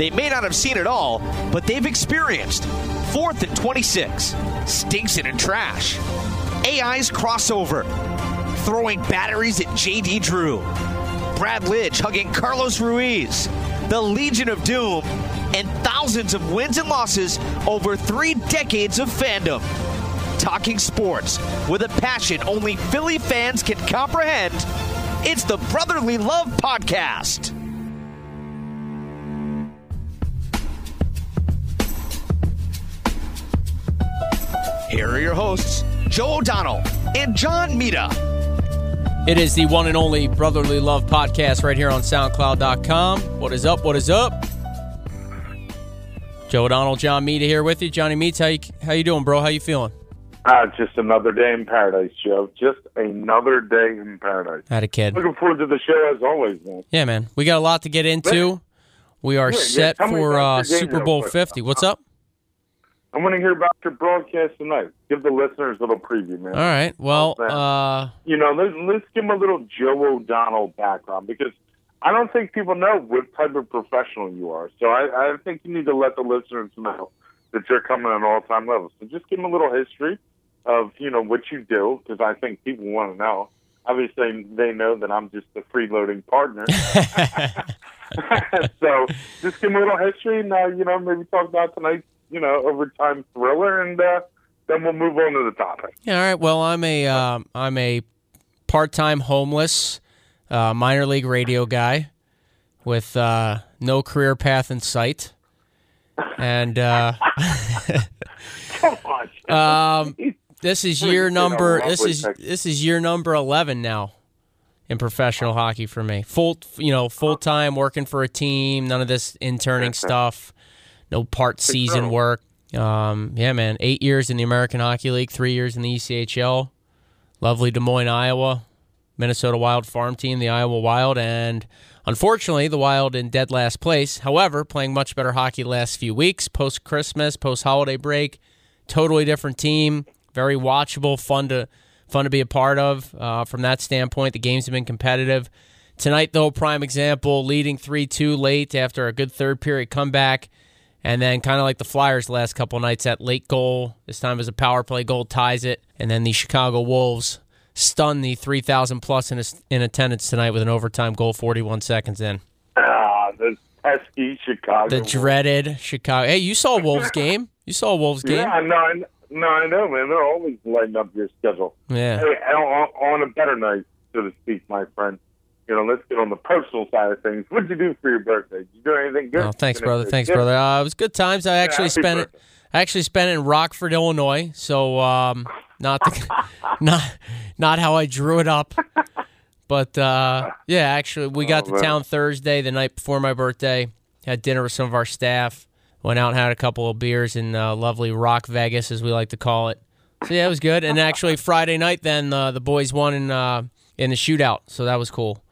They may not have seen it all, but they've experienced. Fourth and 26, stinks it in trash, AI's crossover, throwing batteries at JD Drew, Brad Lidge hugging Carlos Ruiz, the Legion of Doom, and thousands of wins and losses over three decades of fandom. Talking sports with a passion only Philly fans can comprehend. It's the Brotherly Love Podcast. Here are your hosts, Joe O'Donnell and John Mita. It is the one and only Brotherly Love podcast right here on SoundCloud.com. What is up? What is up? Joe O'Donnell, John Mita here with you. Johnny Meats, how you, how you doing, bro? How you feeling? Uh, just another day in paradise, Joe. Just another day in paradise. Had a kid. Looking forward to the show as always, man. Yeah, man. We got a lot to get into. We are Yeah, yeah, set tell me for uh, Super Bowl 50. What's up? I want to hear about your broadcast tonight. Give the listeners a little preview, man. All right. Well, uh, You know, let's, let's give them a little Joe O'Donnell background because I don't think people know what type of professional you are. So I, I think you need to let the listeners know that you're coming at all time levels. So just give them a little history of, you know, what you do because I think people want to know. Obviously, they know that I'm just a freeloading partner. so just give them a little history and, uh, you know, maybe talk about tonight's, you know, overtime thriller and uh, then we'll move on to the topic. yeah, all right. Well, I'm a um, I'm a part-time homeless uh, minor league radio guy with uh, no career path in sight, and uh. Um, this is year number this is this is year number 11 now in professional hockey for me full you know full time working for a team none of this interning stuff no part season girl. work. Um, yeah man. Eight years in the american hockey league three years in the echl lovely des moines iowa. Minnesota wild farm team the iowa wild. And unfortunately the wild in dead last place. However playing much better hockey last few weeks post christmas post holiday break. Totally different team, very watchable, fun to fun to be a part of. Uh, from that standpoint, the games have been competitive. Tonight, though, prime example, leading three two late after a good third period comeback, and then kind of like the Flyers last couple nights, that late goal this time as a power play goal ties it, and then the Chicago Wolves stun the three thousand plus in, in attendance tonight with an overtime goal, forty one seconds in. Ah, the pesky Chicago. The dreaded Chicago. Hey, you saw a Wolves game? You saw a Wolves game? Yeah, no, I, no, I know, man. They're always lighting up your schedule. Yeah. Hey, on, on a better night, so to speak, my friend. You know, let's get on the personal side of things. What'd you do for your birthday? Did you do anything good? Oh, thanks, brother. Thanks, brother. Uh, it was good times. I actually happy spent it. I actually spent it in Rockford, Illinois. So, um, not the, not not how I drew it up, but uh, yeah, actually, we got Oh, to man. town Thursday, the night before my birthday. Had dinner with some of our staff. Went out and had a couple of beers in uh, lovely Rock Vegas, as we like to call it. So yeah, it was good. And actually, Friday night, then uh, the boys won in uh, in the shootout, so that was cool.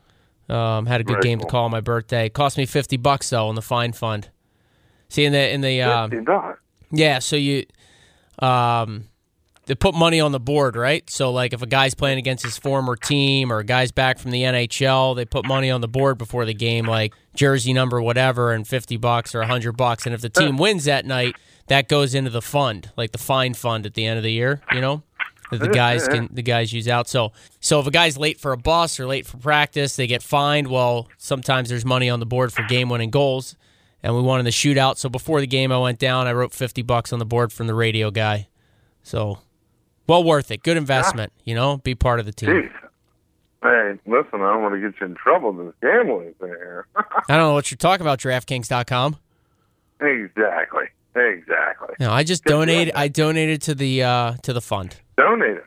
Um, had a good Very game to call on my birthday. Cost me fifty bucks though in the fine fund. See in the in the um, yeah, so you um they put money on the board, right? So like if a guy's playing against his former team or a guy's back from the NHL, they put money on the board before the game like jersey number whatever and 50 bucks or 100 bucks and if the team wins that night, that goes into the fund, like the fine fund at the end of the year, you know? That the guys can the guys use out. So so if a guy's late for a bus or late for practice, they get fined. Well, sometimes there's money on the board for game winning goals and we won in the shootout. So before the game, I went down. I wrote fifty bucks on the board from the radio guy. So well worth it. Good investment. You know, be part of the team. Jeez. Hey, listen, I don't want to get you in trouble with this gambling thing here. I don't know what you're talking about. DraftKings.com. exactly. Exactly. No, I just donated. I donated to the uh, to the fund. Donate it.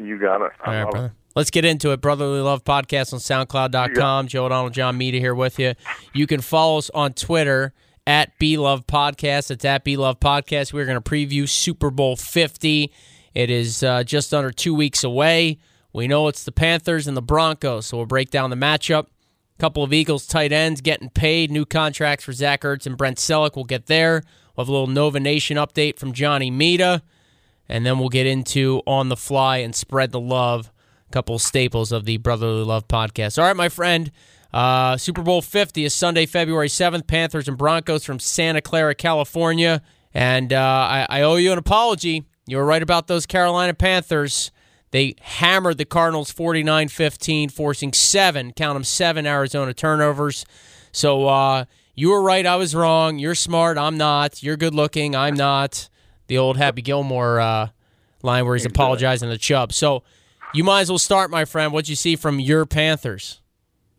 You got it. I All right, brother. Let's get into it. Brotherly Love Podcast on SoundCloud.com. Joe O'Donnell, John Mita here with you. You can follow us on Twitter at B Love Podcast. It's at B Love Podcast. We're going to preview Super Bowl 50. It is uh, just under two weeks away. We know it's the Panthers and the Broncos, so we'll break down the matchup. A couple of Eagles tight ends getting paid. New contracts for Zach Ertz and Brent Celek. We'll get there. We'll have a little Nova Nation update from Johnny Mita. And then we'll get into On the Fly and Spread the Love, a couple staples of the Brotherly Love podcast. All right, my friend, Uh, Super Bowl 50 is Sunday, February 7th. Panthers and Broncos from Santa Clara, California. And uh, I, I owe you an apology. You were right about those Carolina Panthers. They hammered the Cardinals 49 15, forcing seven, count them seven Arizona turnovers. So uh, you were right. I was wrong. You're smart. I'm not. You're good looking. I'm not. The old Happy Gilmore uh, line where he's apologizing to Chubb. So you might as well start, my friend. What'd you see from your Panthers?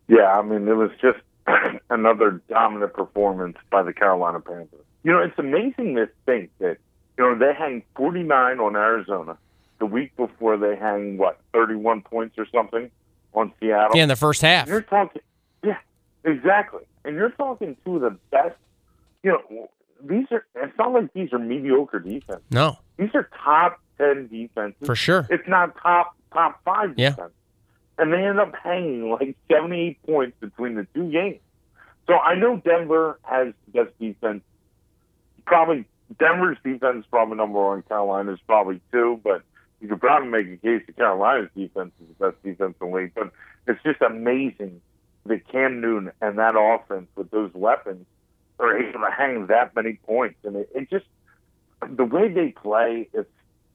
Yeah, I mean, it was just another dominant performance by the Carolina Panthers. You know, it's amazing to think that, you know, they hang 49 on Arizona. The week before, they hang, what, 31 points or something on Seattle? Yeah, in the first half. You're talking, yeah, exactly. And you're talking two of the best, you know, these are, it's not like these are mediocre defense. No, These are top 10 defenses. for sure. It's not top top five Yeah. defense. And they end up hanging like 78 points between the two games. So I know Denver has the best defense. Probably Denver's defense is probably number one. Carolina's probably two, but you could probably make a case that Carolina's defense is the best defense in the league. But it's just amazing that Cam Newton and that offense with those weapons are able to hang that many points. And it, it just the way they play, it's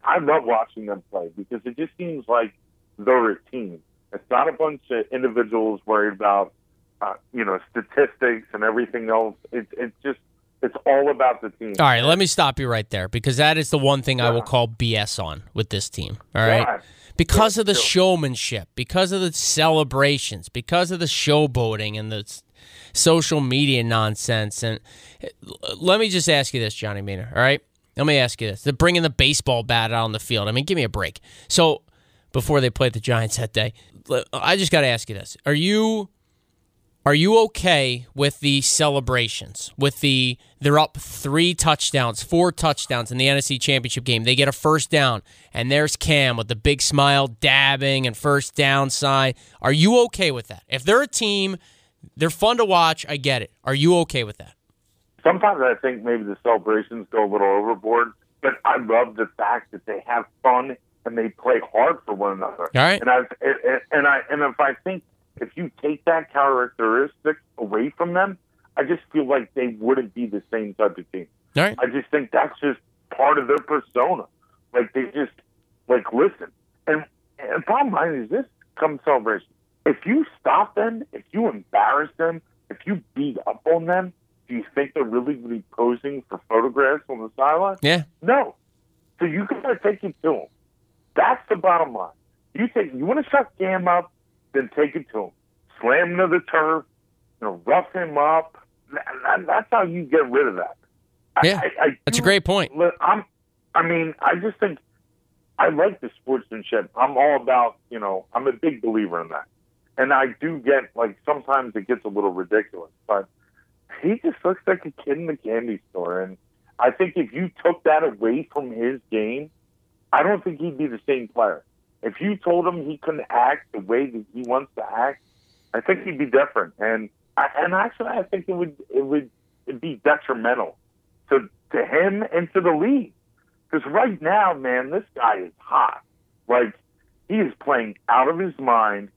I love watching them play because it just seems like they're a team. It's not a bunch of individuals worried about, uh, you know, statistics and everything else. It's it's just it's all about the team. All right, let me stop you right there because that is the one thing I will call BS on with this team. All right. Yeah. Because of the Yeah. showmanship, because of the celebrations, because of the showboating and the social media nonsense. And let me just ask you this, Johnny Maynard. All right. Let me ask you this. They're bringing the baseball bat out on the field. I mean, give me a break. So before they played the Giants that day, I just got to ask you this. Are you are you okay with the celebrations? With the they're up three touchdowns, four touchdowns in the NFC Championship game. They get a first down, and there's Cam with the big smile, dabbing and first down sign. Are you okay with that? If they're a team, they're fun to watch. I get it. Are you okay with that? Sometimes I think maybe the celebrations go a little overboard, but I love the fact that they have fun and they play hard for one another. All right. And I and, and I and if I think if you take that characteristic away from them, I just feel like they wouldn't be the same type of team. Right. I just think that's just part of their persona. Like they just like listen. And and bottom line is this come celebration. If you stop them, if you embarrass them, if you beat up on them, do you think they're really going to be posing for photographs on the sideline? Yeah. No. So you gotta take it to them. That's the bottom line. You take you want to shut Cam up, then take it to him. Slam him to the turf, you know, rough him up. That- that- that's how you get rid of that. Yeah, I, I That's a great point. I'm. I mean, I just think I like the sportsmanship. I'm all about. You know, I'm a big believer in that, and I do get like sometimes it gets a little ridiculous, but he just looks like a kid in the candy store, and I think if you took that away from his game, I don't think he'd be the same player. If you told him he couldn't act the way that he wants to act, I think he'd be different. And I, and actually, I think it would it would it'd be detrimental to to him and to the league. Because right now, man, this guy is hot. Like he is playing out of his mind.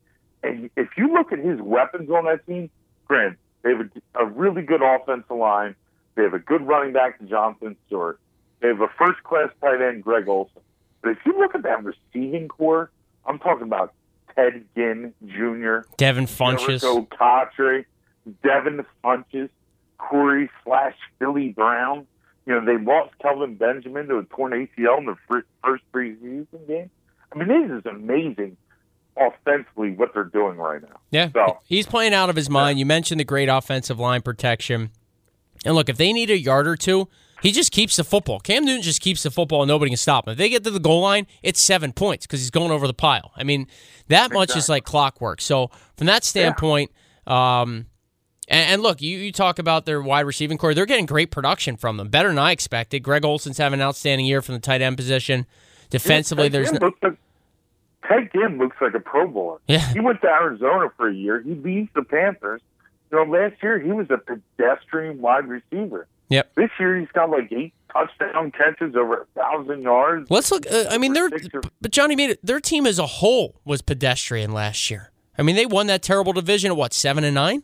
And if you look at his weapons on that team, Grant, they have a, a really good offensive line. They have a good running back, Jonathan Stewart. They have a first class tight end, Greg Olsen. But if you look at that receiving corps, I'm talking about Ted Ginn Jr., Devin Funchess. Jerricho Cotchery, Devin Funchess, Corey slash Philly Brown. You know, they lost Kelvin Benjamin to a torn ACL in the first preseason game. I mean, this is amazing offensively what they're doing right now. Yeah. So- He's playing out of his mind. You mentioned the great offensive line protection. And look, if they need a yard or two, he just keeps the football. Cam Newton just keeps the football and nobody can stop him. If they get to the goal line, it's seven points because he's going over the pile. I mean, that much is like clockwork. So from that standpoint, um, and, and look, you, you talk about their wide receiving corps. They're getting great production from them, better than I expected. Greg Olsen's having an outstanding year from the tight end position. Defensively, Ted there's no, looks like, Ted Ginn looks like a Pro Bowler. Yeah. He went to Arizona for a year. He leaves the Panthers. You know, last year he was a pedestrian wide receiver. Yep. This year he's got like eight touchdown catches over a thousand yards. Let's look. Uh, I mean, they're or- but Johnny made it. Their team as a whole was pedestrian last year. I mean, they won that terrible division at what seven and nine.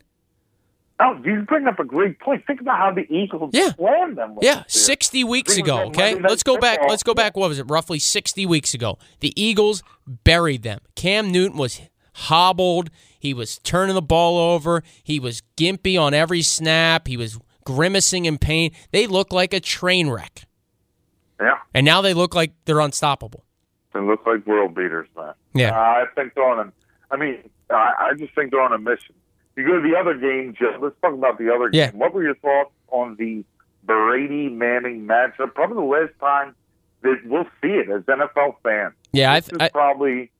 Oh, you bring up a great point. Think about how the Eagles Yeah. planned them. Yeah. 60 weeks ago, okay? Let's go back. Let's go back. What was it? Roughly 60 weeks ago. The Eagles buried them. Cam Newton was hobbled. He was turning the ball over. He was gimpy on every snap. He was grimacing in pain. They look like a train wreck. Yeah, And now they look like they're unstoppable. they look like world beaters, man. Yeah. Uh, I think they're on. A, I mean, I, I just think they're on a mission. You go to the other game, Joe. Let's talk about the other Yeah. game. What were your thoughts on the Brady Manning matchup? Probably the last time that we'll see it as NFL fans. Yeah, I, This th- is I, probably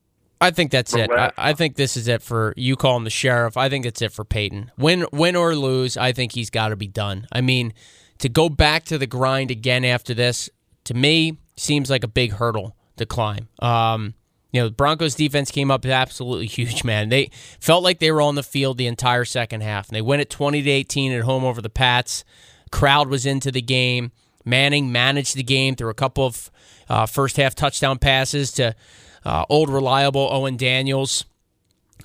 I think that's it. I, I think this is it for you call him the sheriff. I think that's it for Peyton. Win win or lose, I think he's got to be done. I mean, to go back to the grind again after this, to me, seems like a big hurdle to climb. Um, you know, the Broncos defense came up absolutely huge, man. They felt like they were on the field the entire second half. And they win it 20 to 18 at home over the Pats. Crowd was into the game. Manning managed the game through a couple of uh, first half touchdown passes to uh, old reliable Owen Daniels,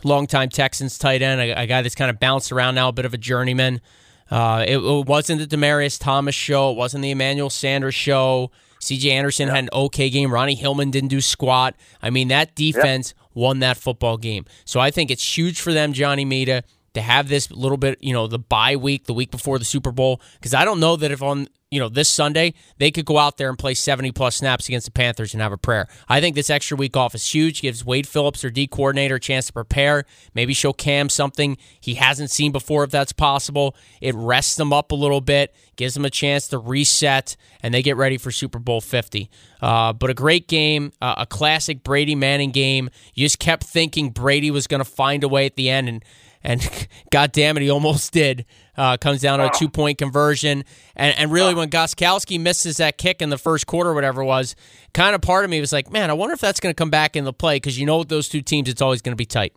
longtime Texans tight end, a, a guy that's kind of bounced around now, a bit of a journeyman. Uh, it, it wasn't the Demaryius Thomas show. It wasn't the Emmanuel Sanders show. C.J. Anderson had an okay game. Ronnie Hillman didn't do squat. I mean, that defense won that football game. So I think it's huge for them, Johnny Mita, to have this little bit, you know, the bye week, the week before the Super Bowl, because I don't know that if on, you know, this Sunday they could go out there and play 70 plus snaps against the Panthers and have a prayer. I think this extra week off is huge. Gives Wade Phillips, their D coordinator, a chance to prepare, maybe show Cam something he hasn't seen before if that's possible. It rests them up a little bit, gives them a chance to reset, and they get ready for Super Bowl 50. Uh, but a great game, uh, a classic Brady Manning game. You just kept thinking Brady was going to find a way at the end, and and God damn it, he almost did. Uh, comes down to a two point conversion, and and really when Gostkowski misses that kick in the first quarter, whatever it was, kind of part of me was like, man, I wonder if that's going to come back in the play because you know with those two teams, it's always going to be tight.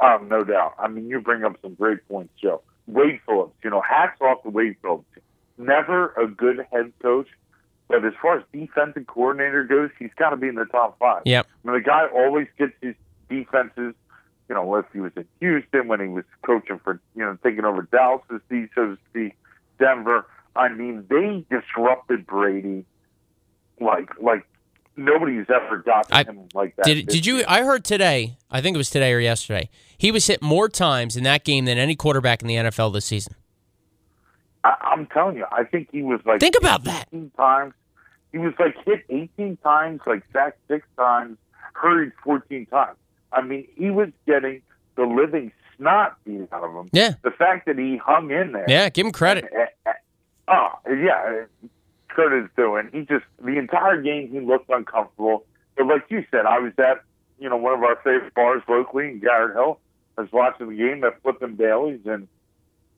Um, no doubt. I mean, you bring up some great points, Joe. Wade Phillips, you know, hats off to Wade Phillips. Never a good head coach, but as far as defensive coordinator goes, he's got to be in the top five. Yep. I mean, the guy always gets his defenses. You know, if he was in Houston, when he was coaching for, you know, taking over Dallas, so to speak, Denver. I mean, they disrupted Brady like like nobody's ever gotten I- him like that. Did did you? I heard today. I think it was today or yesterday. He was hit more times in that game than any quarterback in the NFL this season. I, I'm telling you, I think he was like Think about that. times. He was like hit 18 times, like sacked six times, hurried 14 times. I mean, he was getting the living snot beat out of him. Yeah, The fact that he hung in there. yeah. Give him credit. Eh, eh, Oh, yeah. Credit is due. And he just, the entire game, he looked uncomfortable. But like you said, I was at, you know, one of our favorite bars locally in Garrett Hill. I was watching the game at Flip & Bailey's, and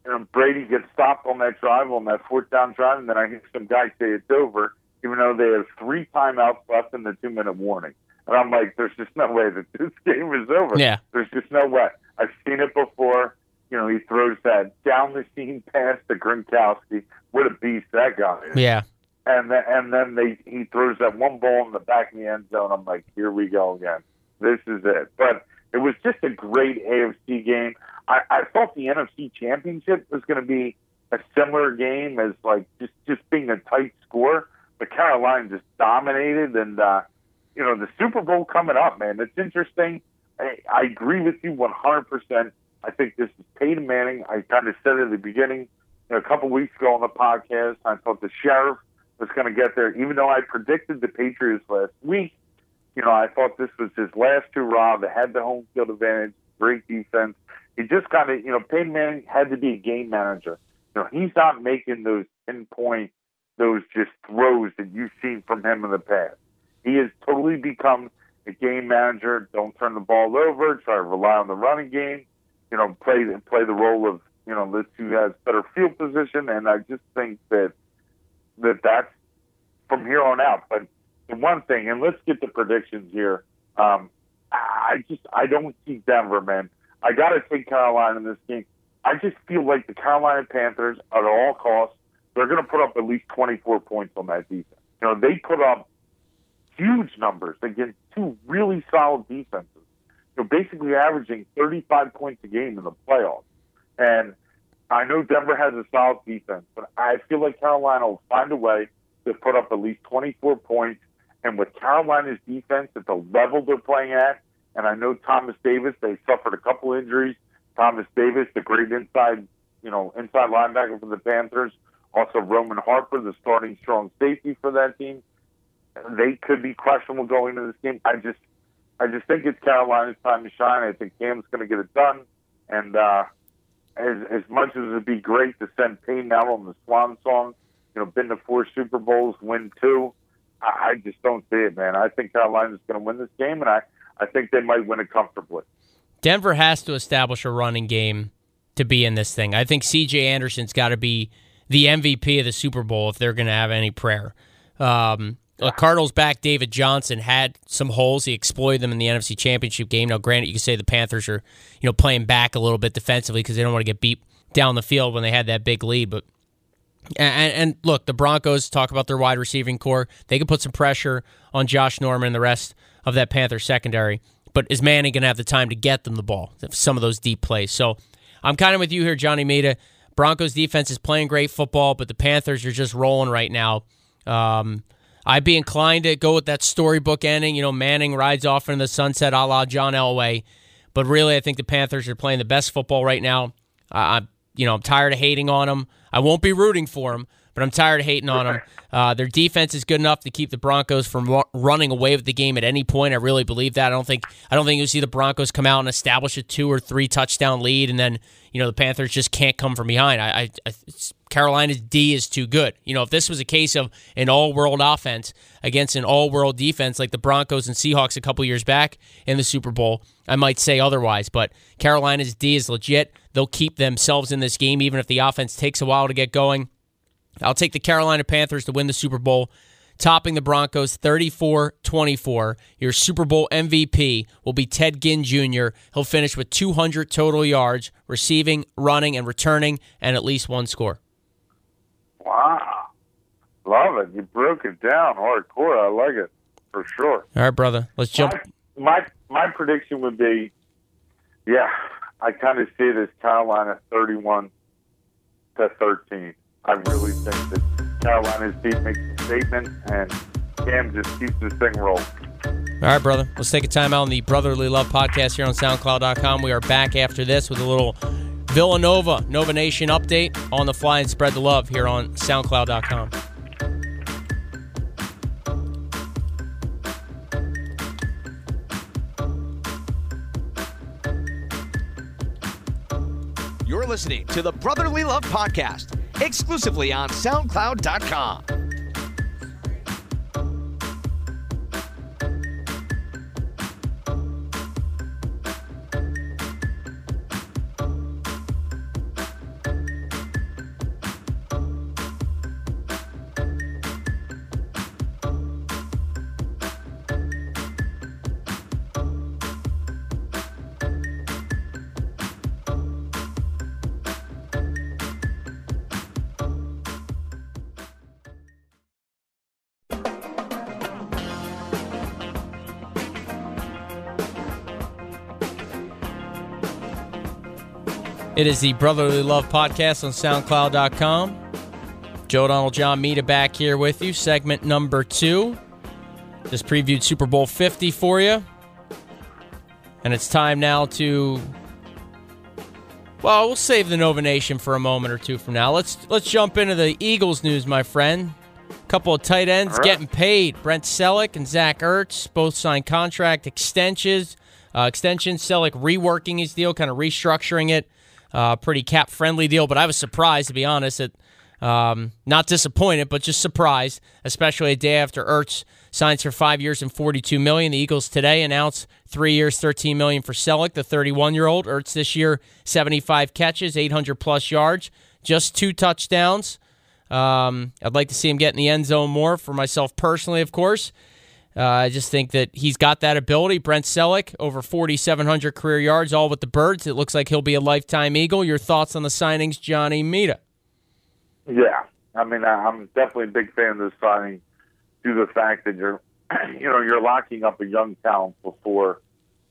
you know, Brady gets stopped on that drive, on that fourth down drive, and then I hear some guy say it's over, even though they have three timeouts left in the two minute warning. And I'm like, there's just no way that this game is over. Yeah. There's just no way. I've seen it before. You know, he throws that down the seam pass to Gronkowski. What a beast that guy is. Yeah, And then, and then they he throws that one ball in the back of the end zone. I'm like, here we go again. This is it. But it was just a great AFC game. I, I thought the NFC Championship was going to be a similar game as like just just being a tight score. But Carolina just dominated, and uh, you know the Super Bowl coming up, man. It's interesting. I, I agree with you 100. percent I think this is Peyton Manning. I kind of said at the beginning, you know, a couple weeks ago on the podcast. I thought the sheriff was going to get there, even though I predicted the Patriots last week. You know, I thought this was his last hurrah. They had the home field advantage, great defense. He just kind of, you know, Peyton Manning had to be a game manager. You know, he's not making those pinpoint, those just throws that you've seen from him in the past. He has totally become a game manager. Don't turn the ball over. Try to rely on the running game. You know, play play the role of you know this who has better field position. And I just think that that that's from here on out. But the one thing, and let's get the predictions here. Um, I just I don't see Denver, man. I got to take Carolina in this game. I just feel like the Carolina Panthers, at all costs, they're going to put up at least 24 points on that defense. You know, they put up huge numbers against two really solid defenses. you know, basically averaging 35 points a game in the playoffs. And I know Denver has a solid defense, but I feel like Carolina will find a way to put up at least 24 points. And with Carolina's defense at the level they're playing at, and I know Thomas Davis, they suffered a couple injuries. Thomas Davis, the great inside, you know, inside linebacker for the Panthers. Also Roman Harper, the starting strong safety for that team. They could be questionable going into this game. I just, I just think it's Carolina's time to shine. I think Cam's going to get it done. And uh, as as much as it'd be great to send Payne out on the Swan song, you know, been to four Super Bowls, win two. I, I just don't see it, man. I think Carolina's going to win this game, and I I think they might win it comfortably. Denver has to establish a running game to be in this thing. I think C.J. Anderson's got to be the MVP of the Super Bowl if they're going to have any prayer. Um, Cardinals back David Johnson had some holes. He exploited them in the NFC Championship game. Now, granted, you can say the Panthers are you know playing back a little bit defensively because they don't want to get beat down the field when they had that big lead. But and, and, look, the Broncos talk about their wide receiving corps. They can put some pressure on Josh Norman and the rest of that Panther secondary. But is Manning going to have the time to get them the ball? Some of those deep plays. So I'm kind of with you here, Johnny Mita. Broncos defense is playing great football, but the Panthers are just rolling right now. Um, I'd be inclined to go with that storybook ending. You know, Manning rides off into the sunset a la John Elway. But really, I think the Panthers are playing the best football right now. I, you know, I'm tired of hating on them. I won't be rooting for them, but I'm tired of hating on them. Uh, their defense is good enough to keep the Broncos from running away with the game at any point. I really believe that. I don't think I don't think you'll see the Broncos come out and establish a two or three touchdown lead, and then you know the Panthers just can't come from behind. I, I, I Carolina's D is too good. You know, if this was a case of an all-world offense against an all-world defense like the Broncos and Seahawks a couple years back in the Super Bowl, I might say otherwise. But Carolina's D is legit. They'll keep themselves in this game even if the offense takes a while to get going. I'll take the Carolina Panthers to win the Super Bowl, topping the Broncos 34 24. Your Super Bowl MVP will be Ted Ginn Jr. He'll finish with 200 total yards, receiving, running, and returning, and at least one score. Wow. Love it. You broke it down hardcore. I like it for sure. All right, brother. Let's jump. My my, my prediction would be, yeah, I kind of see as Carolina 31 to 13. I really think that Carolina's team makes a statement, and Cam just keeps this thing rolling. All right, brother. Let's take a time out on the Brotherly Love podcast here on SoundCloud.com. We are back after this with a little Villanova Nova Nation update on the fly and spread the love here on SoundCloud.com. You're listening to the Brotherly Love Podcast exclusively on SoundCloud.com. It is the Brotherly Love Podcast on SoundCloud.com. Joe O'Donnell, John Mita back here with you. Segment number two. Just previewed Super Bowl 50 for you. And it's time now to. Well, we'll save the Nova Nation for a moment or two from now. Let's let's jump into the Eagles news, my friend. A couple of tight ends right. getting paid. Brent Celek and Zach Ertz both signed contract extensions. Uh, extensions. Celek reworking his deal, kind of restructuring it. Uh, pretty cap friendly deal, but I was surprised, to be honest. That, um, not disappointed, but just surprised, especially a day after Ertz signs for five years and 42 million. The Eagles today announced three years, 13 million for Celek, the 31 year old. Ertz this year, 75 catches, 800 plus yards, just two touchdowns. Um, I'd like to see him get in the end zone more for myself personally, of course. Uh, I just think that he's got that ability. Brent Celek, over 4,700 career yards, all with the Birds. It looks like he'll be a lifetime Eagle. Your thoughts on the signings, Johnny Mita? Yeah, I mean, I'm definitely a big fan of this signing due to the fact that you're, you know, you're locking up a young talent before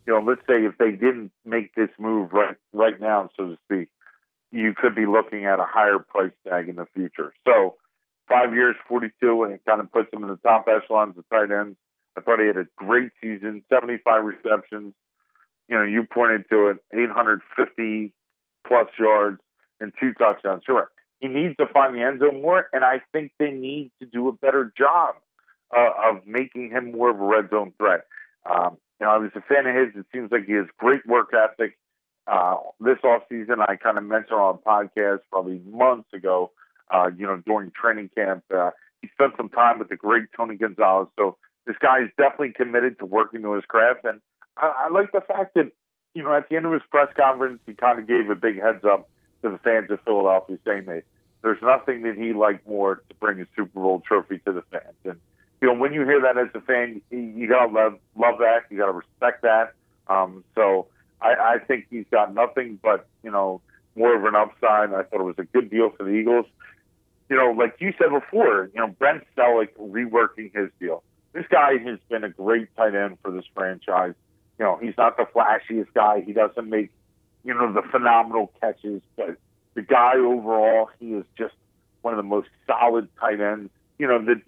you know, let's say if they didn't make this move right right now, so to speak, you could be looking at a higher price tag in the future. So five years, 42, and it kind of puts them in the top echelons of tight ends. I thought he had a great season, 75 receptions. You know, you pointed to it, 850 plus yards and two touchdowns. Sure, he needs to find the end zone more, and I think they need to do a better job uh, of making him more of a red zone threat. Um, you know, I was a fan of his. It seems like he has great work ethic. Uh, this off season, I kind of mentioned on a podcast probably months ago. Uh, you know, during training camp, uh, he spent some time with the great Tony Gonzalez. So this guy is definitely committed to working to his craft, and I, I like the fact that you know at the end of his press conference, he kind of gave a big heads up to the fans of Philadelphia, saying that there's nothing that he liked more to bring a Super Bowl trophy to the fans. And you know, when you hear that as a fan, you, you gotta love love that. You gotta respect that. Um, so I, I think he's got nothing but you know more of an upside. I thought it was a good deal for the Eagles. You know, like you said before, you know Brent Celek reworking his deal. This guy has been a great tight end for this franchise. You know, he's not the flashiest guy. He doesn't make you know the phenomenal catches, but the guy overall, he is just one of the most solid tight ends. You know, that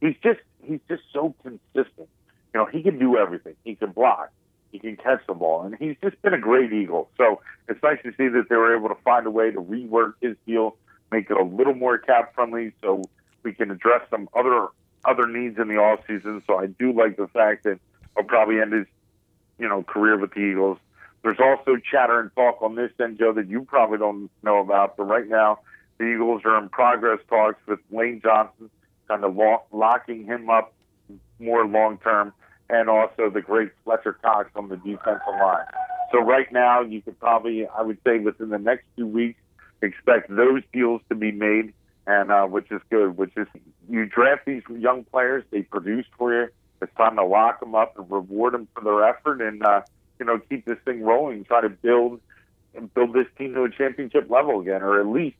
he's just he's just so consistent. You know, he can do everything. He can block. He can catch the ball, and he's just been a great Eagle. So it's nice to see that they were able to find a way to rework his deal, make it a little more cap friendly, so we can address some other other needs in the off season. So I do like the fact that he'll probably end his you know career with the Eagles. There's also chatter and talk on this end, Joe, that you probably don't know about. But right now, the Eagles are in progress talks with Lane Johnson, kind of lock, locking him up more long term and also the great Fletcher Cox on the defensive line. So right now, you could probably, I would say, within the next two weeks, expect those deals to be made, and uh, which is good. Which is you draft these young players, they produce for you. It's time to lock them up and reward them for their effort, and uh, you know keep this thing rolling. Try to build and build this team to a championship level again, or at least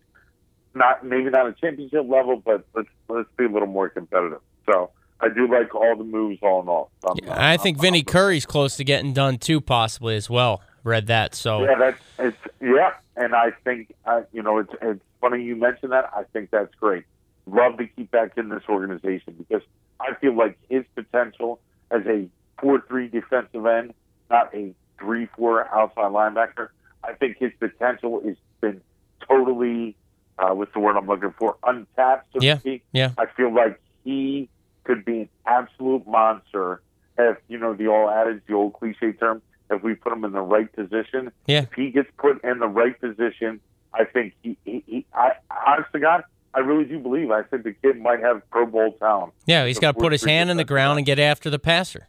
not maybe not a championship level, but let's let's be a little more competitive. So I do like all the moves all in all. I'm, yeah, i think I'm, Vinny I'm, Curry's close to getting done too, possibly as well. Read that, so yeah, that's it's yeah, and I think uh, you know it's it's funny you mentioned that. I think that's great. Love to keep back in this organization because I feel like his potential as a four-three defensive end, not a three-four outside linebacker. I think his potential has been totally uh, what's the word I'm looking for? Untapped, so yeah. Yeah. I feel like he could be an absolute monster if, you know, the old adage, the old cliche term, if we put him in the right position. Yeah. If he gets put in the right position, I think he, he, he I, honest to God, I really do believe. I think the kid might have Pro Bowl talent. Yeah, he's got to put his hand in the ground and get after the passer.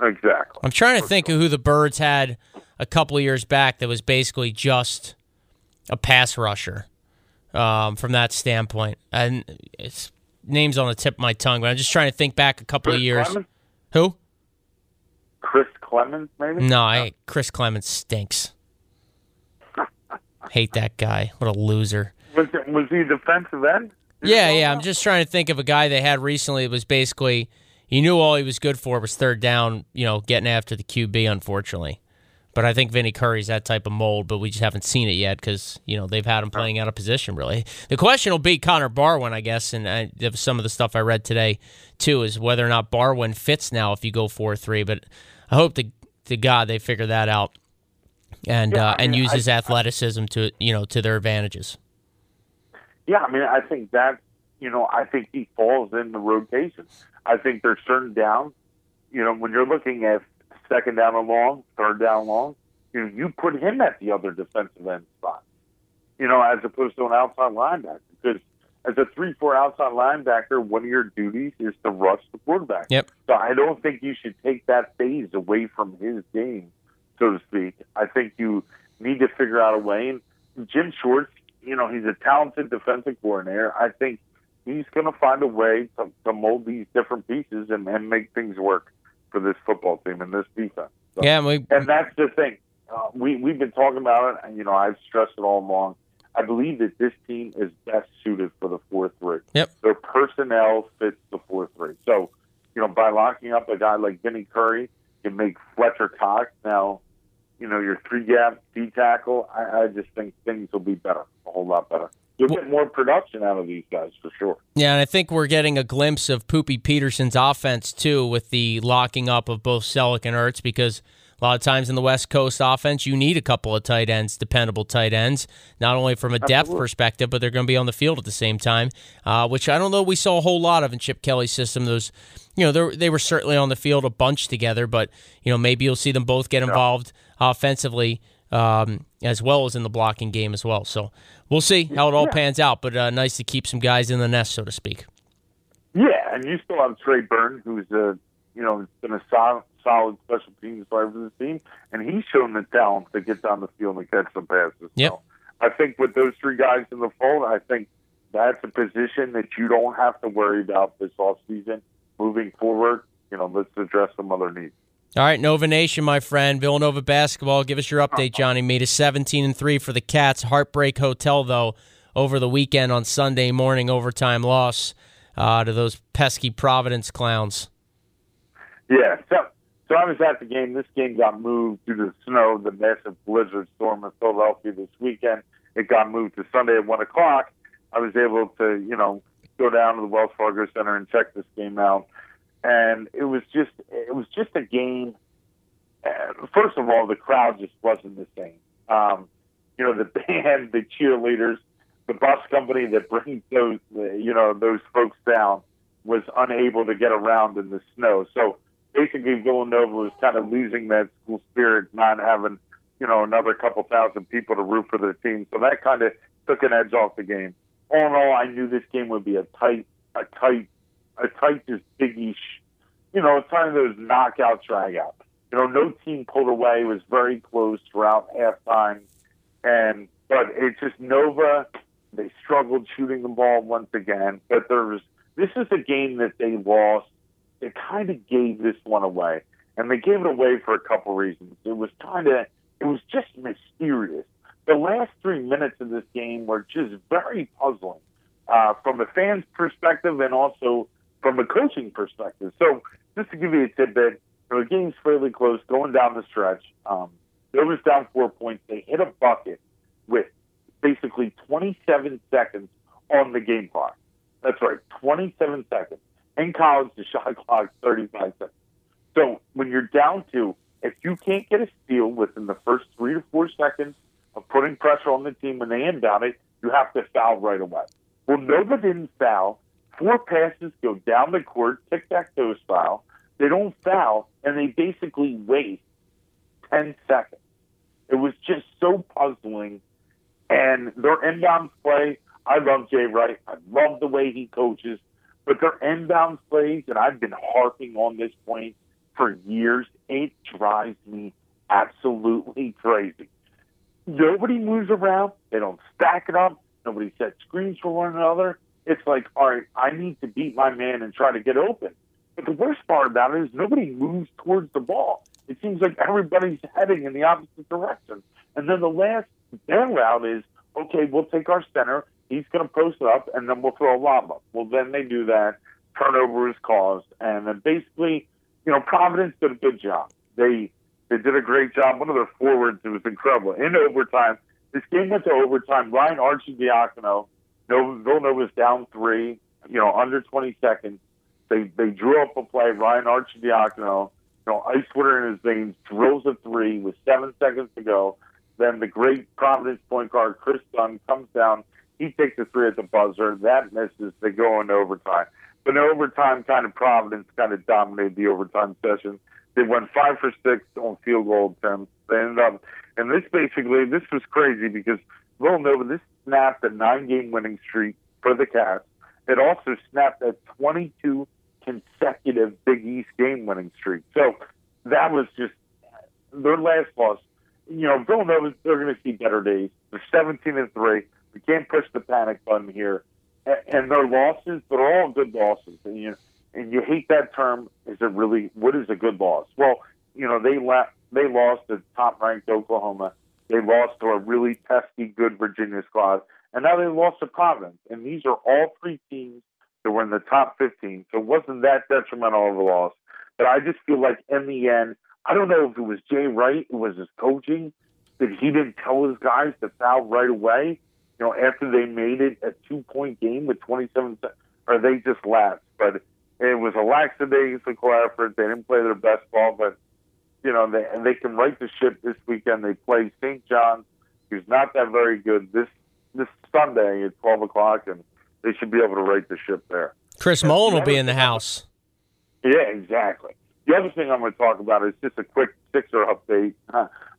Exactly. I'm trying to For think sure. of who the Birds had a couple of years back that was basically just a pass rusher um, from that standpoint. And it's names on the tip of my tongue, but I'm just trying to think back a couple Chris of years. Clemons? Who? Chris Clemons, maybe? No, I Chris Clemons stinks. Hate that guy. What a loser. Was, it, was he defensive end? yeah, yeah. I'm just trying to think of a guy they had recently. It was basically he knew all he was good for was third down. You know, getting after the QB. Unfortunately, but I think Vinny Curry's that type of mold, but we just haven't seen it yet because you know they've had him playing out of position. Really, the question will be Connor Barwin, I guess, and I, some of the stuff I read today too is whether or not Barwin fits now if you go four three. But I hope to to God they figure that out and yeah, uh, and use his athleticism to you know to their advantages. Yeah, I mean, I think that you know I think he falls in the rotation. I think there's certain downs. You know, when you're looking at second down and long, third down long, you know, you put him at the other defensive end spot, you know, as opposed to an outside linebacker. Because as a three-four outside linebacker, one of your duties is to rush the quarterback. Yep. So I don't think you should take that phase away from his game, so to speak. I think you need to figure out a way. And Jim Schwartz, you know, he's a talented defensive coordinator. I think he's going to find a way to, to mold these different pieces and, and make things work for this football team and this defense. So, yeah, we, and that's the thing. Uh, we we've been talking about it, and you know I've stressed it all along. I believe that this team is best suited for the four three. Yep. Their personnel fits the four three. So, you know, by locking up a guy like Vinny Curry, You make Fletcher Cox now, you know, your three gap D tackle. I, I just think things will be better, a whole lot better. You'll get more production out of these guys for sure. Yeah, and I think we're getting a glimpse of Poopy Pederson's offense too, with the locking up of both Celek and Ertz, because a lot of times in the West Coast offense, you need a couple of tight ends, dependable tight ends, not only from a depth Absolutely. perspective, but they're going to be on the field at the same time, uh, which I don't know we saw a whole lot of in Chip Kelly's system. Those, you know, they were certainly on the field a bunch together, but you know maybe you'll see them both get involved yeah. Offensively um, as well as in the blocking game as well. So we'll see how it all yeah. pans out. But uh, nice to keep some guys in the nest, so to speak. Yeah, and you still have Trey Burton, who's a you know been a solid solid special teams player for this team, and he's shown the talent to get down the field and catch some passes. Yep. So I think with those three guys in the fold, I think that's a position that you don't have to worry about this off season moving forward. You know, let's address some other needs. All right, Nova Nation, my friend, Villanova basketball. Give us your update, Johnny. Made a 17 and three for the Cats. Heartbreak Hotel though over the weekend on Sunday morning overtime loss uh, to those pesky Providence clowns. Yeah, so so I was at the game. This game got moved due to the snow, the massive blizzard storm in Philadelphia this weekend. It got moved to Sunday at one o'clock. I was able to, you know, go down to the Wells Fargo Center and check this game out, and it was just, it was just a game. First of all, the crowd just wasn't the same. Um, you know, the band, the cheerleaders, the bus company that brings those, you know, those folks down was unable to get around in the snow. So basically Villanova was kind of losing that school spirit, not having, you know, another couple thousand people to root for their team. So that kind of took an edge off the game. All in all, I knew this game would be a tight, a tight, a tight, just biggish. You know, it's kind of those knockout dragouts. You know, no team pulled away. It was very close throughout halftime, and but it's just Nova. They struggled shooting the ball once again, but there was. This is a game that they lost it kind of gave this one away. And they gave it away for a couple reasons. It was kind of, it was just mysterious. The last three minutes of this game were just very puzzling uh, from a fan's perspective and also from a coaching perspective. So, just to give you a tidbit, the game's fairly close going down the stretch. Um, there down four points. They hit a bucket with basically 27 seconds on the game clock. That's right, 27 seconds. In college, the shot clock is 35 seconds. So when you're down to, if you can't get a steal within the first three to four seconds of putting pressure on the team when they inbound it, you have to foul right away. Well, Nova didn't foul. Four passes go down the court, tic tac toe style. They don't foul, and they basically waste 10 seconds. It was just so puzzling. And their inbound play, I love Jay Wright. I love the way he coaches. But their inbound plays, and I've been harping on this point for years, it drives me absolutely crazy. Nobody moves around. They don't stack it up. Nobody sets screens for one another. It's like, all right, I need to beat my man and try to get open. But the worst part about it is nobody moves towards the ball. It seems like everybody's heading in the opposite direction. And then the last bailout is, okay, we'll take our center he's going to post up, and then we'll throw a lob up. Well, then they do that. Turnover is caused, and then basically, you know, Providence did a good job. They they did a great job. One of their forwards, it was incredible. In overtime, this game went to overtime. Ryan Arcidiacono, Villanova was down three, you know, under 20 seconds. They they drew up a play. Ryan Arcidiacono, you know, ice water in his veins, drills a three with seven seconds to go. Then the great Providence point guard Kris Dunn comes down he takes a three at the buzzer. That misses. They go into overtime. But in overtime, kind of Providence kind of dominated the overtime session. They went five for six on field goal attempts. They ended up, and this basically, this was crazy because Villanova, this snapped a nine game winning streak for the Cats. It also snapped a 22 consecutive Big East game winning streak. So that was just their last loss. You know, Villanova, they're going to see better days. They're 17 and 3. We can't push the panic button here. And their losses, they're all good losses. And you and you hate that term. Is it really? What is a good loss? Well, you know they left. They lost to top-ranked Oklahoma. They lost to a really pesky, good Virginia squad, and now they lost to Providence. And these are all three teams that were in the top 15. So it wasn't that detrimental of a loss. But I just feel like in the end, I don't know if it was Jay Wright, it was his coaching, that he didn't tell his guys to foul right away. You know, after they made it a two point game with 27, or they just lapsed. But it was a lackadaisical effort. They didn't play their best ball, but you know, they, and they can right the ship this weekend. They play St. John's, who's not that very good this this Sunday at 12 o'clock, and they should be able to right the ship there. Chris Mullin will be in the house. Yeah, exactly. The other thing I'm going to talk about is just a quick Sixer update.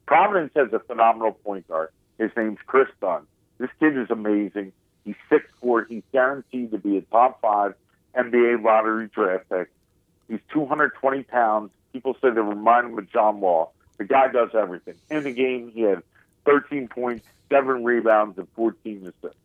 Providence has a phenomenal point guard. His name's Kris Dunn. This kid is amazing. He's six four. He's guaranteed to be a top five NBA lottery draft pick. He's 220 pounds. People say they remind him of John Wall. The guy does everything. In the game, he had 13 points, seven rebounds, and 14 assists.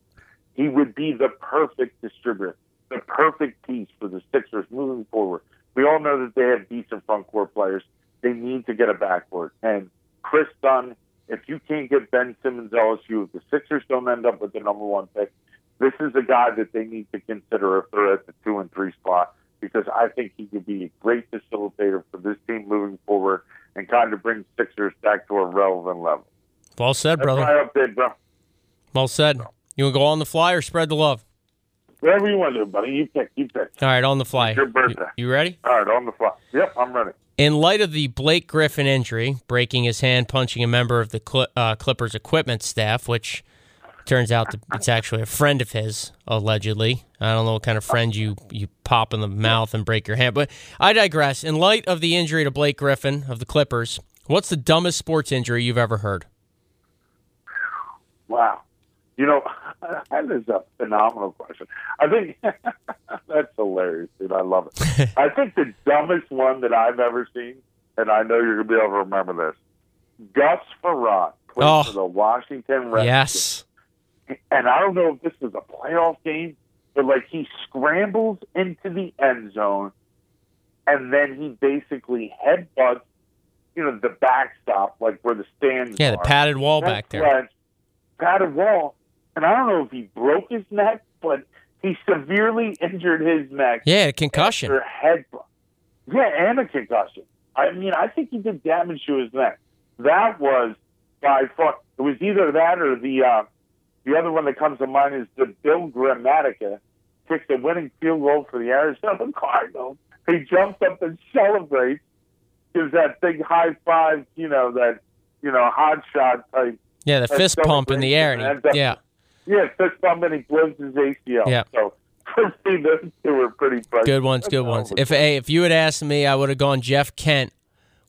He would be the perfect distributor, the perfect piece for the Sixers moving forward. We all know that they have decent front court players. They need to get a backcourt. And Kris Dunn, if you can't get Ben Simmons LSU, if the Sixers don't end up with the number one pick, this is a guy that they need to consider if they're at the two and three spot because I think he could be a great facilitator for this team moving forward and kind of bring Sixers back to a relevant level. Well said, That's brother. my update, bro. Well said. You want to go on the fly or spread the love? Whatever you want to do, buddy. You pick. You pick. All right, on the fly. Your birthday. You, you ready? All right, on the fly. Yep, I'm ready. In light of the Blake Griffin injury, breaking his hand punching a member of the uh, Clippers equipment staff, which turns out to, it's actually a friend of his, allegedly. I don't know what kind of friend you, you pop in the mouth and break your hand, but I digress. In light of the injury to Blake Griffin of the Clippers, what's the dumbest sports injury you've ever heard? Wow. You know, that is a phenomenal question. I think that's hilarious, dude. I love it. I think the dumbest one that I've ever seen, and I know you're going to be able to remember this Gus Frerotte played Oh. for the Washington Redskins. Yes. And I don't know if this was a playoff game, but like he scrambles into the end zone and then he basically headbutts, you know, the backstop, like where the stands Yeah, the are padded wall back there. padded wall. And I don't know if he broke his neck, but he severely injured his neck. Yeah, a concussion. After headbutt. Yeah, and a concussion. I mean, I think he did damage to his neck. That was by far. It was either that or the uh, the other one that comes to mind is the Bill Gramatica kicks the winning field goal for the Arizona Cardinals. He jumps up and celebrates, gives that big high five, you know, that you know hot shot type Yeah, the fist pump in the air. And he, yeah. Yeah, fist bump and he blows his ACL. Yeah. So me, those two were pretty funny. Good ones, good ones. If hey, if you had asked me, I would have gone Jeff Kent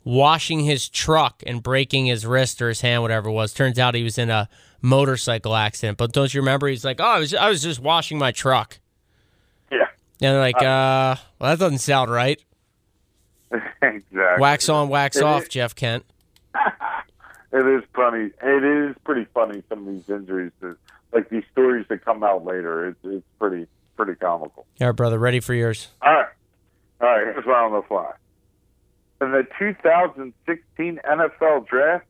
washing his truck and breaking his wrist or his hand, whatever it was. Turns out he was in a motorcycle accident. But don't you remember? He's like, oh, I was, I was just washing my truck. yeah, And they're like, uh, well, that doesn't sound right. exactly. Wax on, wax It off, is- Jeff Kent. It is funny. It is pretty funny. Some of these injuries, that, like these stories that come out later, it's it's pretty pretty comical. All right, brother, ready for yours. All right, all right. Here's one on the fly. In the 2016 NFL Draft,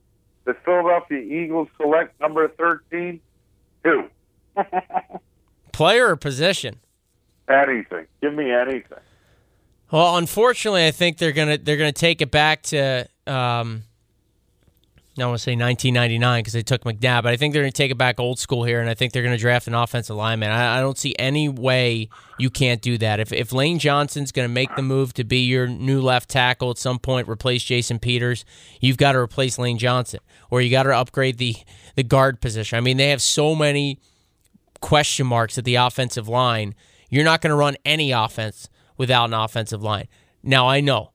the Philadelphia Eagles select number 13. Who? Player or position? Anything. Give me anything. Well, unfortunately, I think they're gonna they're gonna take it back to um, I want to say 1999 because they took McNabb, but I think they're gonna take it back old school here, and I think they're gonna draft an offensive lineman. I, I don't see any way you can't do that. If if Lane Johnson's gonna make the move to be your new left tackle at some point, replace Jason Peters, you've got to replace Lane Johnson, or you got to upgrade the the guard position. I mean, they have so many question marks at the offensive line. You're not going to run any offense without an offensive line. Now, I know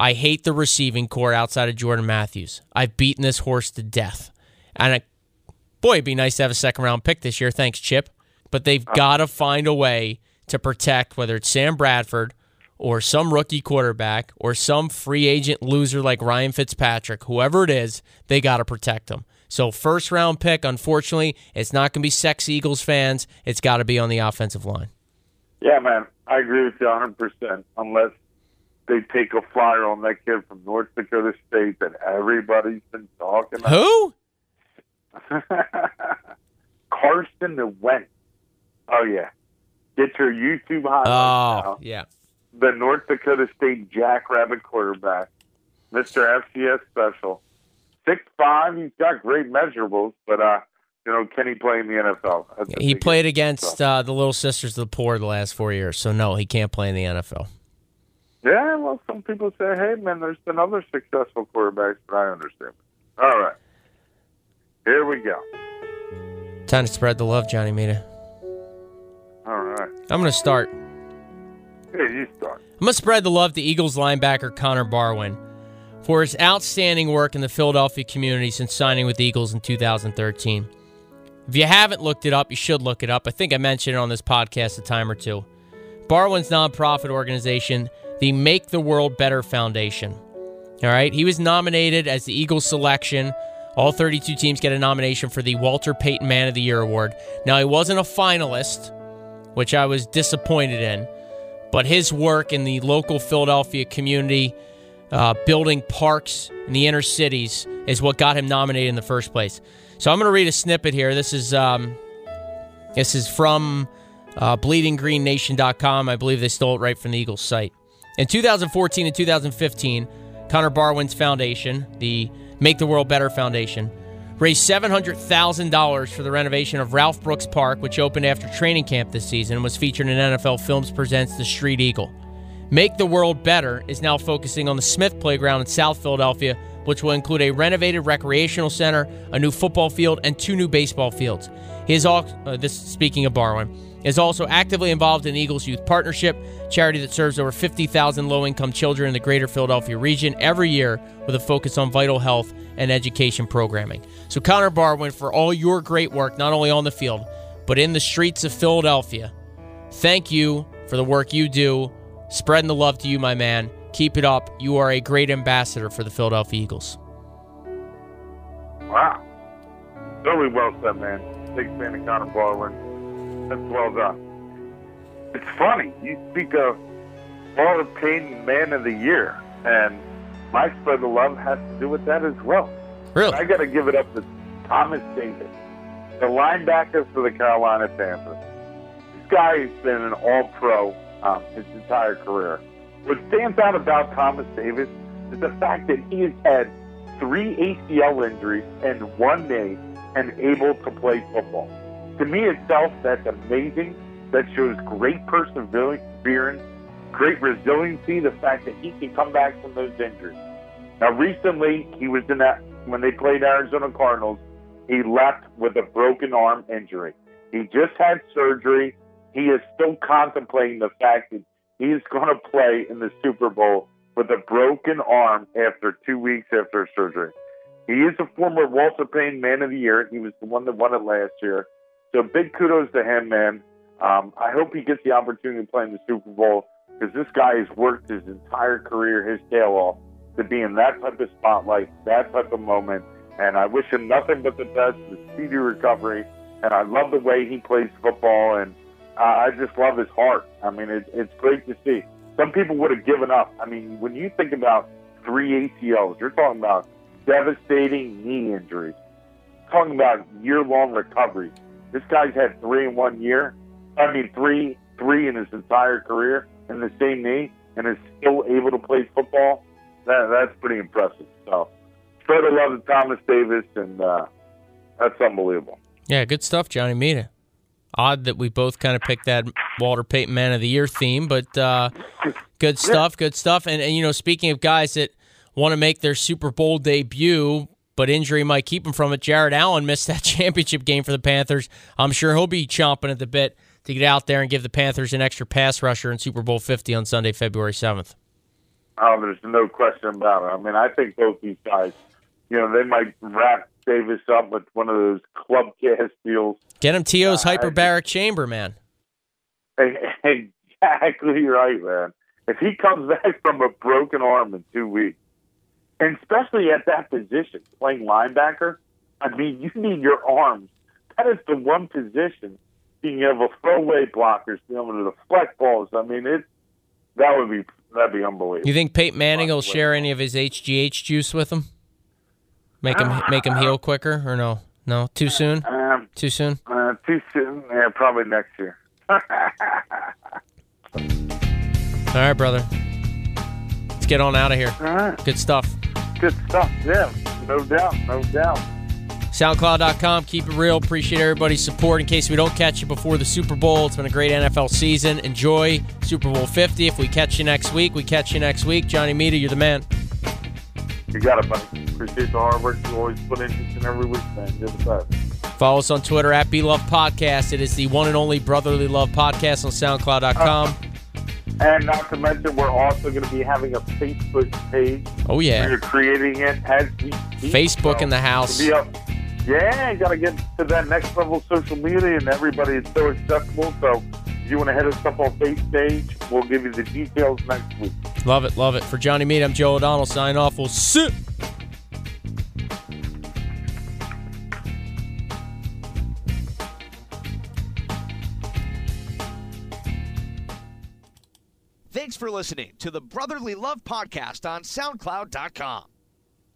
I hate the receiving corps outside of Jordan Matthews. I've beaten this horse to death. And I, boy, it'd be nice to have a second round pick this year. Thanks, Chip. But they've uh, got to find a way to protect whether it's Sam Bradford or some rookie quarterback or some free agent loser like Ryan Fitzpatrick, whoever it is, they got to protect them. So, first round pick, unfortunately, it's not going to be sex Eagles fans. It's got to be on the offensive line. Yeah, man, I agree with you 100%. Unless they take a flyer on that kid from North Dakota State that everybody's been talking about. Who? Carson Wentz. Oh, yeah. Get your YouTube highlights Oh, now. yeah. The North Dakota State Jackrabbit quarterback. Mr. FCS special. Six five. He's got great measurables, but uh, you know, can he play in the NFL? That's He played against uh, the Little Sisters of the Poor the last four years, so no, he can't play in the NFL. Yeah, well, some people say, "Hey, man, there's been other successful quarterbacks," but I understand. All right, here we go. Time to spread the love, Johnny Mita. All right, I'm going to start. here you start. I'm going to spread the love to Eagles linebacker Connor Barwin for his outstanding work in the Philadelphia community since signing with the Eagles in 2013. If you haven't looked it up, you should look it up. I think I mentioned it on this podcast a time or two. Barwin's nonprofit organization, the Make the World Better Foundation. All right, he was nominated as the Eagles selection. All 32 teams get a nomination for the Walter Payton Man of the Year award. Now, he wasn't a finalist, which I was disappointed in but his work in the local Philadelphia community, uh, building parks in the inner cities, is what got him nominated in the first place. So I'm going to read a snippet here. This is um, this is from uh, BleedingGreenNation.com. I believe they stole it right from the Eagles site. In 2014 and 2015, Connor Barwin's foundation, the Make the World Better Foundation, raised $700,000 for the renovation of Ralph Brooks Park, which opened after training camp this season and was featured in NFL Films Presents The Street Eagle. Make the World Better is now focusing on the Smith Playground in South Philadelphia, which will include a renovated recreational center, a new football field, and two new baseball fields. He is all, uh, this speaking of Barwin, is also actively involved in Eagles Youth Partnership, charity that serves over 50,000 low-income children in the greater Philadelphia region every year with a focus on vital health and education programming. So Connor Barwin, for all your great work, not only on the field, but in the streets of Philadelphia, thank you for the work you do. Spreading the love to you, my man. Keep it up. You are a great ambassador for the Philadelphia Eagles. Wow, really well said, man. Big fan of Connor Barwin. That's well done. It's funny you speak of Walter Payton Man of the Year, and my spread of love has to do with that as well. Really? I got to give it up to Thomas Davis, the linebacker for the Carolina Panthers. This guy has been an All-Pro um, his entire career. What stands out about Thomas Davis is the fact that he has had three ACL injuries and one knee and able to play football. To me itself, that's amazing. That shows great perseverance, great resiliency, the fact that he can come back from those injuries. Now, recently, he was in that, when they played Arizona Cardinals, he left with a broken arm injury. He just had surgery. He is still contemplating the fact that he is going to play in the Super Bowl with a broken arm after two weeks after surgery. He is a former Walter Payton Man of the Year. He was the one that won it last year. So big kudos to him, man. Um, I hope he gets the opportunity to play in the Super Bowl because this guy has worked his entire career, his tail off, to be in that type of spotlight, that type of moment. And I wish him nothing but the best, the speedy recovery. And I love the way he plays football, and I just love his heart. I mean, it, it's great to see. Some people would have given up. I mean, when you think about three ACLs, you're talking about devastating knee injuries, talking about year-long recovery. This guy's had three in one year. I mean, three three in his entire career in the same knee, and is still able to play football. That that's pretty impressive. So, spread the love to Thomas Davis, and uh, that's unbelievable. Yeah, good stuff, Johnny Mita. Odd that we both kind of picked that Walter Payton Man of the Year theme, but uh, good stuff, good stuff. And, and, you know, speaking of guys that want to make their Super Bowl debut, but injury might keep him from it, Jared Allen missed that championship game for the Panthers. I'm sure he'll be chomping at the bit to get out there and give the Panthers an extra pass rusher in Super Bowl 50 on Sunday, February 7th. Oh, there's no question about it. I mean, I think both these guys, you know, they might wrap Davis up with one of those club cast deals. Get him T.O.'s Uh, hyperbaric chamber, man. Exactly right, man. If he comes back from a broken arm in two weeks, and especially at that position, playing linebacker, I mean, you need your arms. That is the one position being able to throw away blockers, being able to deflect balls. I mean, it that would be that'd be unbelievable. You think Peyton Manning will share any of his HGH juice with him? Make him make him heal quicker, or no? No, too soon. Um, Too soon. uh, too soon. Yeah, probably next year. All right, brother. Get on out of here. All right. Good stuff. Good stuff. Yeah, no doubt, no doubt. SoundCloud.com. Keep it real. Appreciate everybody's support. In case we don't catch you before the Super Bowl, it's been a great NFL season. Enjoy Super Bowl 50. If we catch you next week, we catch you next week. Johnny Mita, you're the man. You got it, buddy. Appreciate the hard work you always put in each and every week, man. You're the best. Follow us on Twitter at Be Love Podcast. It is the one and only Brotherly Love Podcast on SoundCloud.com. And not to mention, we're also going to be having a Facebook page. Oh, yeah. We're creating it as we speak. Facebook So in the house. up- yeah, got to get to that next level of social media, and everybody is so accessible. So if you want to hit us up on Facebook page, we'll give you the details next week. Love it, love it. For Johnny Mita, I'm Joe O'Donnell. Sign off. We'll sit. Thanks for listening to the Brotherly Love Podcast on SoundCloud.com.